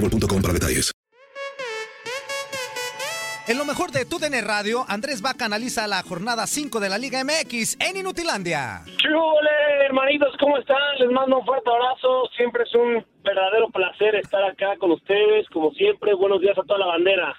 boostmobile.com para detalles. En lo mejor de TUDN Radio, Andrés Vaca analiza la jornada 5 de la Liga MX en Inutilandia. ¡Chule, hermanitos! ¿Cómo están? Les mando un fuerte abrazo. Siempre es un verdadero placer estar acá con ustedes. Como siempre, buenos días a toda la bandera.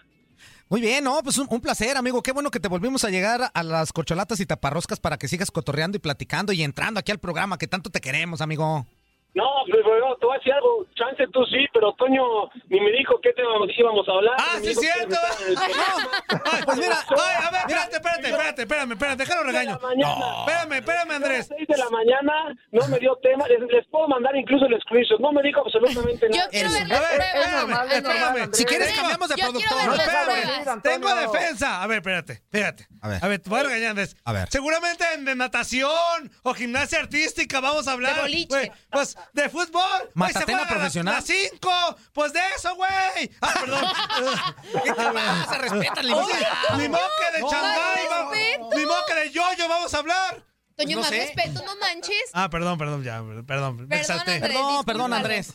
Muy bien, no, pues un, un, placer, amigo. Qué bueno que te volvimos a llegar a las corcholatas y taparroscas para que sigas cotorreando y platicando y entrando aquí al programa que tanto te queremos, amigo. No, pues, bueno, te voy a decir algo. Chance tú sí, pero Toño ni me dijo qué tema íbamos a hablar. ¡Ah, sí, es cierto! Ay, pues mira, ay, a ver, espérate, espérate, espérate, espérame, espérame, déjalo regaño. No, espérame, espérame, Andrés. A las 6 de la mañana no me dio tema. Les, les puedo mandar incluso el screenshot. No me dijo absolutamente nada. Yo quiero ver A las ver, pruebas, espérame. Si quieres cambiamos de productor. No, espérame. Tengo defensa. A ver, espérate, espérate. A ver. A ver, te voy a regañar, Andrés. A ver. Seguramente de natación o gimnasia artística vamos a hablar. De boliche. Pues de fútbol. Se Matatena a profesional. Las cinco. Pues de eso, güey. Ah, perdón. ¿Qué te pasa? Respeta el Oye, Ni moque de respeto. Ni moque de yoyo vamos a hablar. Toño, no más sé. respeto, no manches. Ah, perdón, perdón, ya, perdón. Me Perdón, exalté. Andrés. Perdón, perdón. Andrés.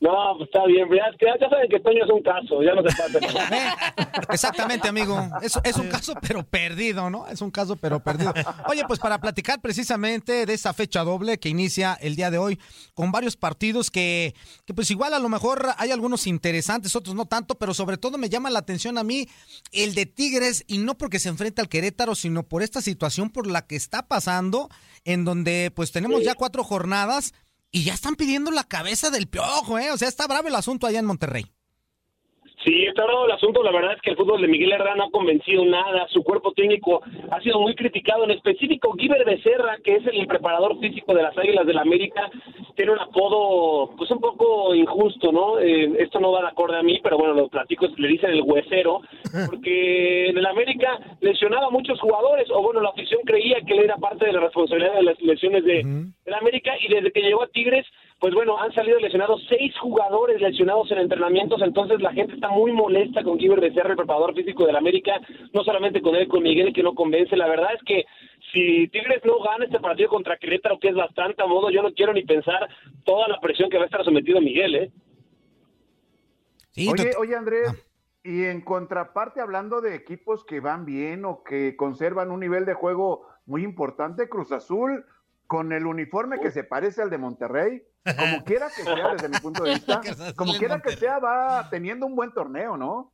No, pues está bien. Ya, ya, saben que Toño es un caso. Ya no se pasa. Exactamente, amigo. Es, es un caso, pero perdido, ¿no? Es un caso, pero perdido. Oye, pues para platicar precisamente de esa fecha doble que inicia el día de hoy, con varios partidos que, que pues igual a lo mejor hay algunos interesantes, otros no tanto, pero sobre todo me llama la atención a mí el de Tigres, y no porque se enfrenta al Querétaro, sino por esta situación por la que está pasando, en donde pues tenemos ya cuatro jornadas y ya están pidiendo la cabeza del piojo, ¿eh? O sea, está bravo el asunto allá en Monterrey. Sí, está raro el asunto. La verdad es que el fútbol de Miguel Herrera no ha convencido nada. Su cuerpo técnico ha sido muy criticado. En específico, Guiber Becerra, que es el preparador físico de las Águilas del América, tiene un apodo pues un poco injusto, ¿no? Eh, esto no va de acorde a mí, pero bueno, los platico, le dicen el huesero, porque en el América lesionaba a muchos jugadores, o bueno, la afición creía que él era parte de la responsabilidad de las lesiones de, del América, y desde que llegó a Tigres, pues bueno, han salido lesionados seis jugadores lesionados en entrenamientos, entonces la gente está muy molesta con Kiber Becerra, el preparador físico del América, no solamente con él, con Miguel, que no convence. La verdad es que si Tigres no gana este partido contra Querétaro, que es bastante a modo, yo no quiero ni pensar toda la presión que va a estar sometido Miguel, ¿eh? Sí, Oye, oye Andrés, Ah. y en contraparte, hablando de equipos que van bien o que conservan un nivel de juego muy importante, Cruz Azul, con el uniforme que se parece al de Monterrey, como quiera que sea, desde mi punto de vista, como quiera que sea, va teniendo un buen torneo, ¿no?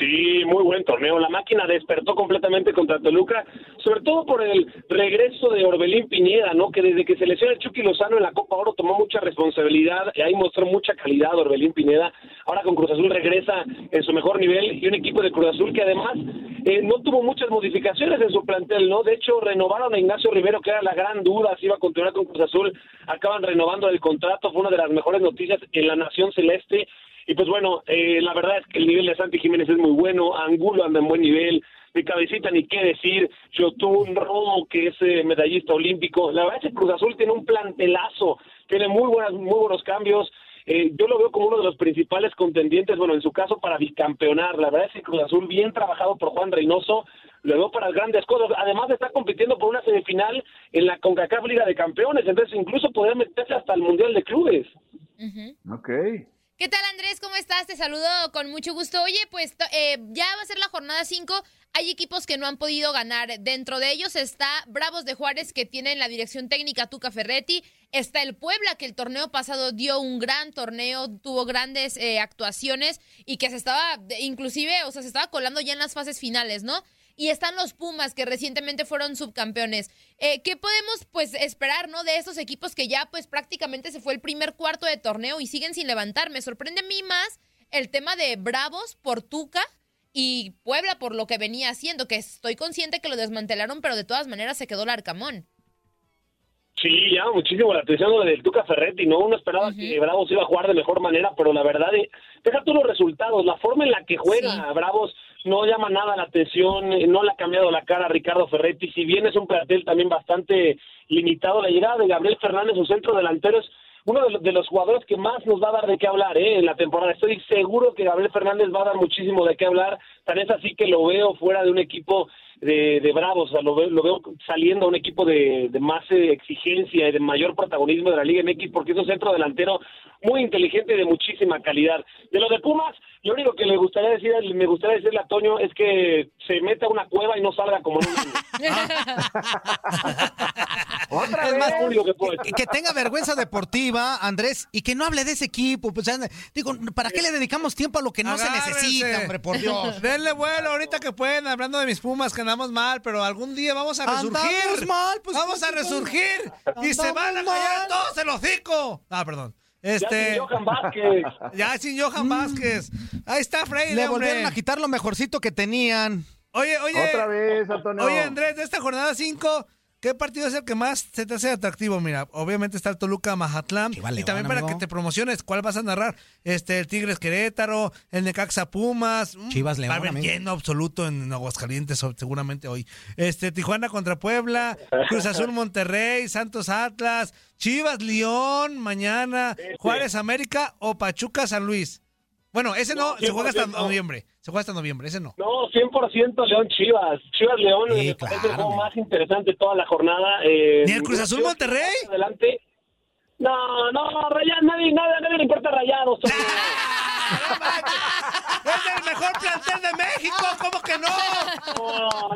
Sí, muy buen torneo. La máquina despertó completamente contra Toluca, sobre todo por el regreso de Orbelín Piñeda, ¿no? Que desde que se lesionó el Chucky Lozano en la Copa Oro tomó mucha responsabilidad y ahí mostró mucha calidad Orbelín Pineda. Ahora con Cruz Azul regresa en su mejor nivel y un equipo de Cruz Azul que además eh, no tuvo muchas modificaciones en su plantel, ¿no? De hecho, renovaron a Ignacio Rivero, que era la gran duda si iba a continuar con Cruz Azul. Acaban renovando el contrato, fue una de las mejores noticias en la Nación Celeste. Y pues bueno, eh, la verdad es que el nivel de Santi Jiménez es muy bueno, Angulo anda en buen nivel, de cabecita ni qué decir, Yotun Romo, que es eh, medallista olímpico. La verdad es que Cruz Azul tiene un plantelazo, tiene muy, buenas, muy buenos cambios. Eh, yo lo veo como uno de los principales contendientes, bueno, en su caso para bicampeonar. La verdad es que Cruz Azul, bien trabajado por Juan Reynoso, lo veo para grandes cosas. Además, está compitiendo por una semifinal en la CONCACAF Liga de Campeones, entonces incluso poder meterse hasta el Mundial de Clubes. Ok. ¿Qué tal Andrés? ¿Cómo estás? Te saludo con mucho gusto. Oye, pues eh, ya va a ser la jornada 5. Hay equipos que no han podido ganar. Dentro de ellos está Bravos de Juárez que tiene en la dirección técnica Tuca Ferretti. Está el Puebla que el torneo pasado dio un gran torneo, tuvo grandes eh, actuaciones y que se estaba, inclusive, o sea, se estaba colando ya en las fases finales, ¿no? Y están los Pumas que recientemente fueron subcampeones. Eh, ¿Qué podemos pues esperar, no, de estos equipos que ya pues prácticamente se fue el primer cuarto de torneo y siguen sin levantar? Me sorprende a mí más el tema de Bravos por Tuca y Puebla por lo que venía haciendo, que estoy consciente que lo desmantelaron, pero de todas maneras se quedó el Arcamón. Sí, llama muchísimo la atención lo del Tuca Ferretti, ¿no? Uno esperaba que Bravos iba a jugar de mejor manera, pero la verdad, eh, deja tú los resultados, la forma en la que juega Bravos no llama nada la atención, eh, no le ha cambiado la cara a Ricardo Ferretti, si bien es un plantel también bastante limitado, la llegada de Gabriel Fernández, su centro delantero, es uno de los, jugadores que más nos va a dar de qué hablar ¿eh? en la temporada. Estoy seguro que Gabriel Fernández va a dar muchísimo de qué hablar, tan es así que lo veo fuera de un equipo de, de Bravos, o sea, lo veo, lo veo saliendo a un equipo de, de más eh, exigencia y de mayor protagonismo de la Liga MX, porque es un centro delantero muy inteligente y de muchísima calidad. De lo de Pumas, lo único que le gustaría decir, me gustaría decirle a Toño es que se meta a una cueva y no salga como en un Otra es más, que, que, tenga vergüenza deportiva, Andrés, y que no hable de ese equipo. Pues, digo, ¿para qué le dedicamos tiempo a lo que no se necesita, hombre, por Dios? Denle vuelo ahorita que pueden, hablando de mis Pumas, que andamos mal, pero algún día vamos a resurgir. mal, pues, vamos a resurgir y se van a callar todos el hocico. Ah, perdón. Este, ya sin Johan Vázquez. Ya sin Johan Vázquez. Ahí está Freire. Le volvieron a quitar lo mejorcito que tenían. Oye, oye. Otra vez, Antonio. Oye, Andrés, de esta jornada 5, ¿Qué partido es el que más se te hace atractivo? Mira, obviamente está el Toluca Mazatlán. y también para que te promociones, ¿cuál vas a narrar? Este, el Tigres Querétaro, el Necaxa Pumas. Mm, Chivas León. Va a haber lleno absoluto en Aguascalientes, seguramente hoy. Este, Tijuana contra Puebla, Cruz Azul Monterrey, Santos Atlas, Chivas León, mañana, Juárez América o Pachuca San Luis. Bueno, ese no, se juega hasta noviembre. Se juega hasta noviembre, ese no. No, 100% León Chivas. Chivas León es el juego más interesante toda la jornada. Eh, ¿Ni el Cruz Azul Monterrey? Adelante. No, no, Rayados, nadie, nadie, nadie le importa Rayados. ¡Es el mejor plantel de México! ¿Cómo que no?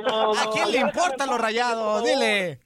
no, ¿A quién le importan los Rayados? Dile.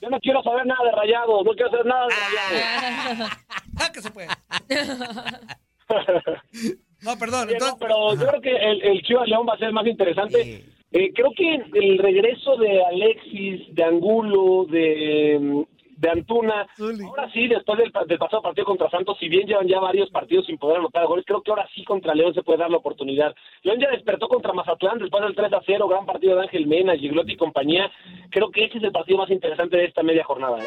Yo no quiero saber nada de Rayados, no quiero saber nada de Rayados. ah, que se puede. No, perdón. pero yo creo que el, el Chivas León va a ser más interesante. Eh, creo que el regreso de Alexis, de Angulo, de, de Antuna, ahora sí, después del, pasado partido contra Santos, si bien llevan ya varios partidos sin poder anotar goles, creo que ahora sí contra León se puede dar la oportunidad. León ya despertó contra Mazatlán después del 3 a 0, gran partido de Ángel Mena, Giglotti y compañía. Creo que ese es el partido más interesante de esta media jornada. ¿eh?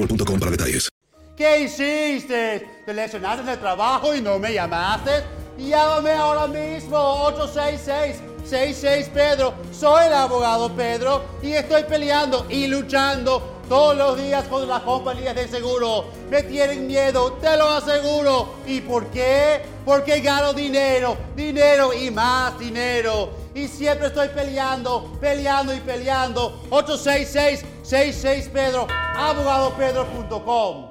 para detalles. ¿Qué hiciste? ¿Te lesionaste el trabajo y no me llamaste? Llámame ahora mismo, 866-66 Pedro. Soy el abogado Pedro y estoy peleando y luchando todos los días con las compañías de seguro. Me tienen miedo, te lo aseguro. ¿Y por qué? Porque gano dinero, dinero y más dinero. Y siempre estoy peleando, peleando y peleando. 866-66 Pedro, abogadopedro.com.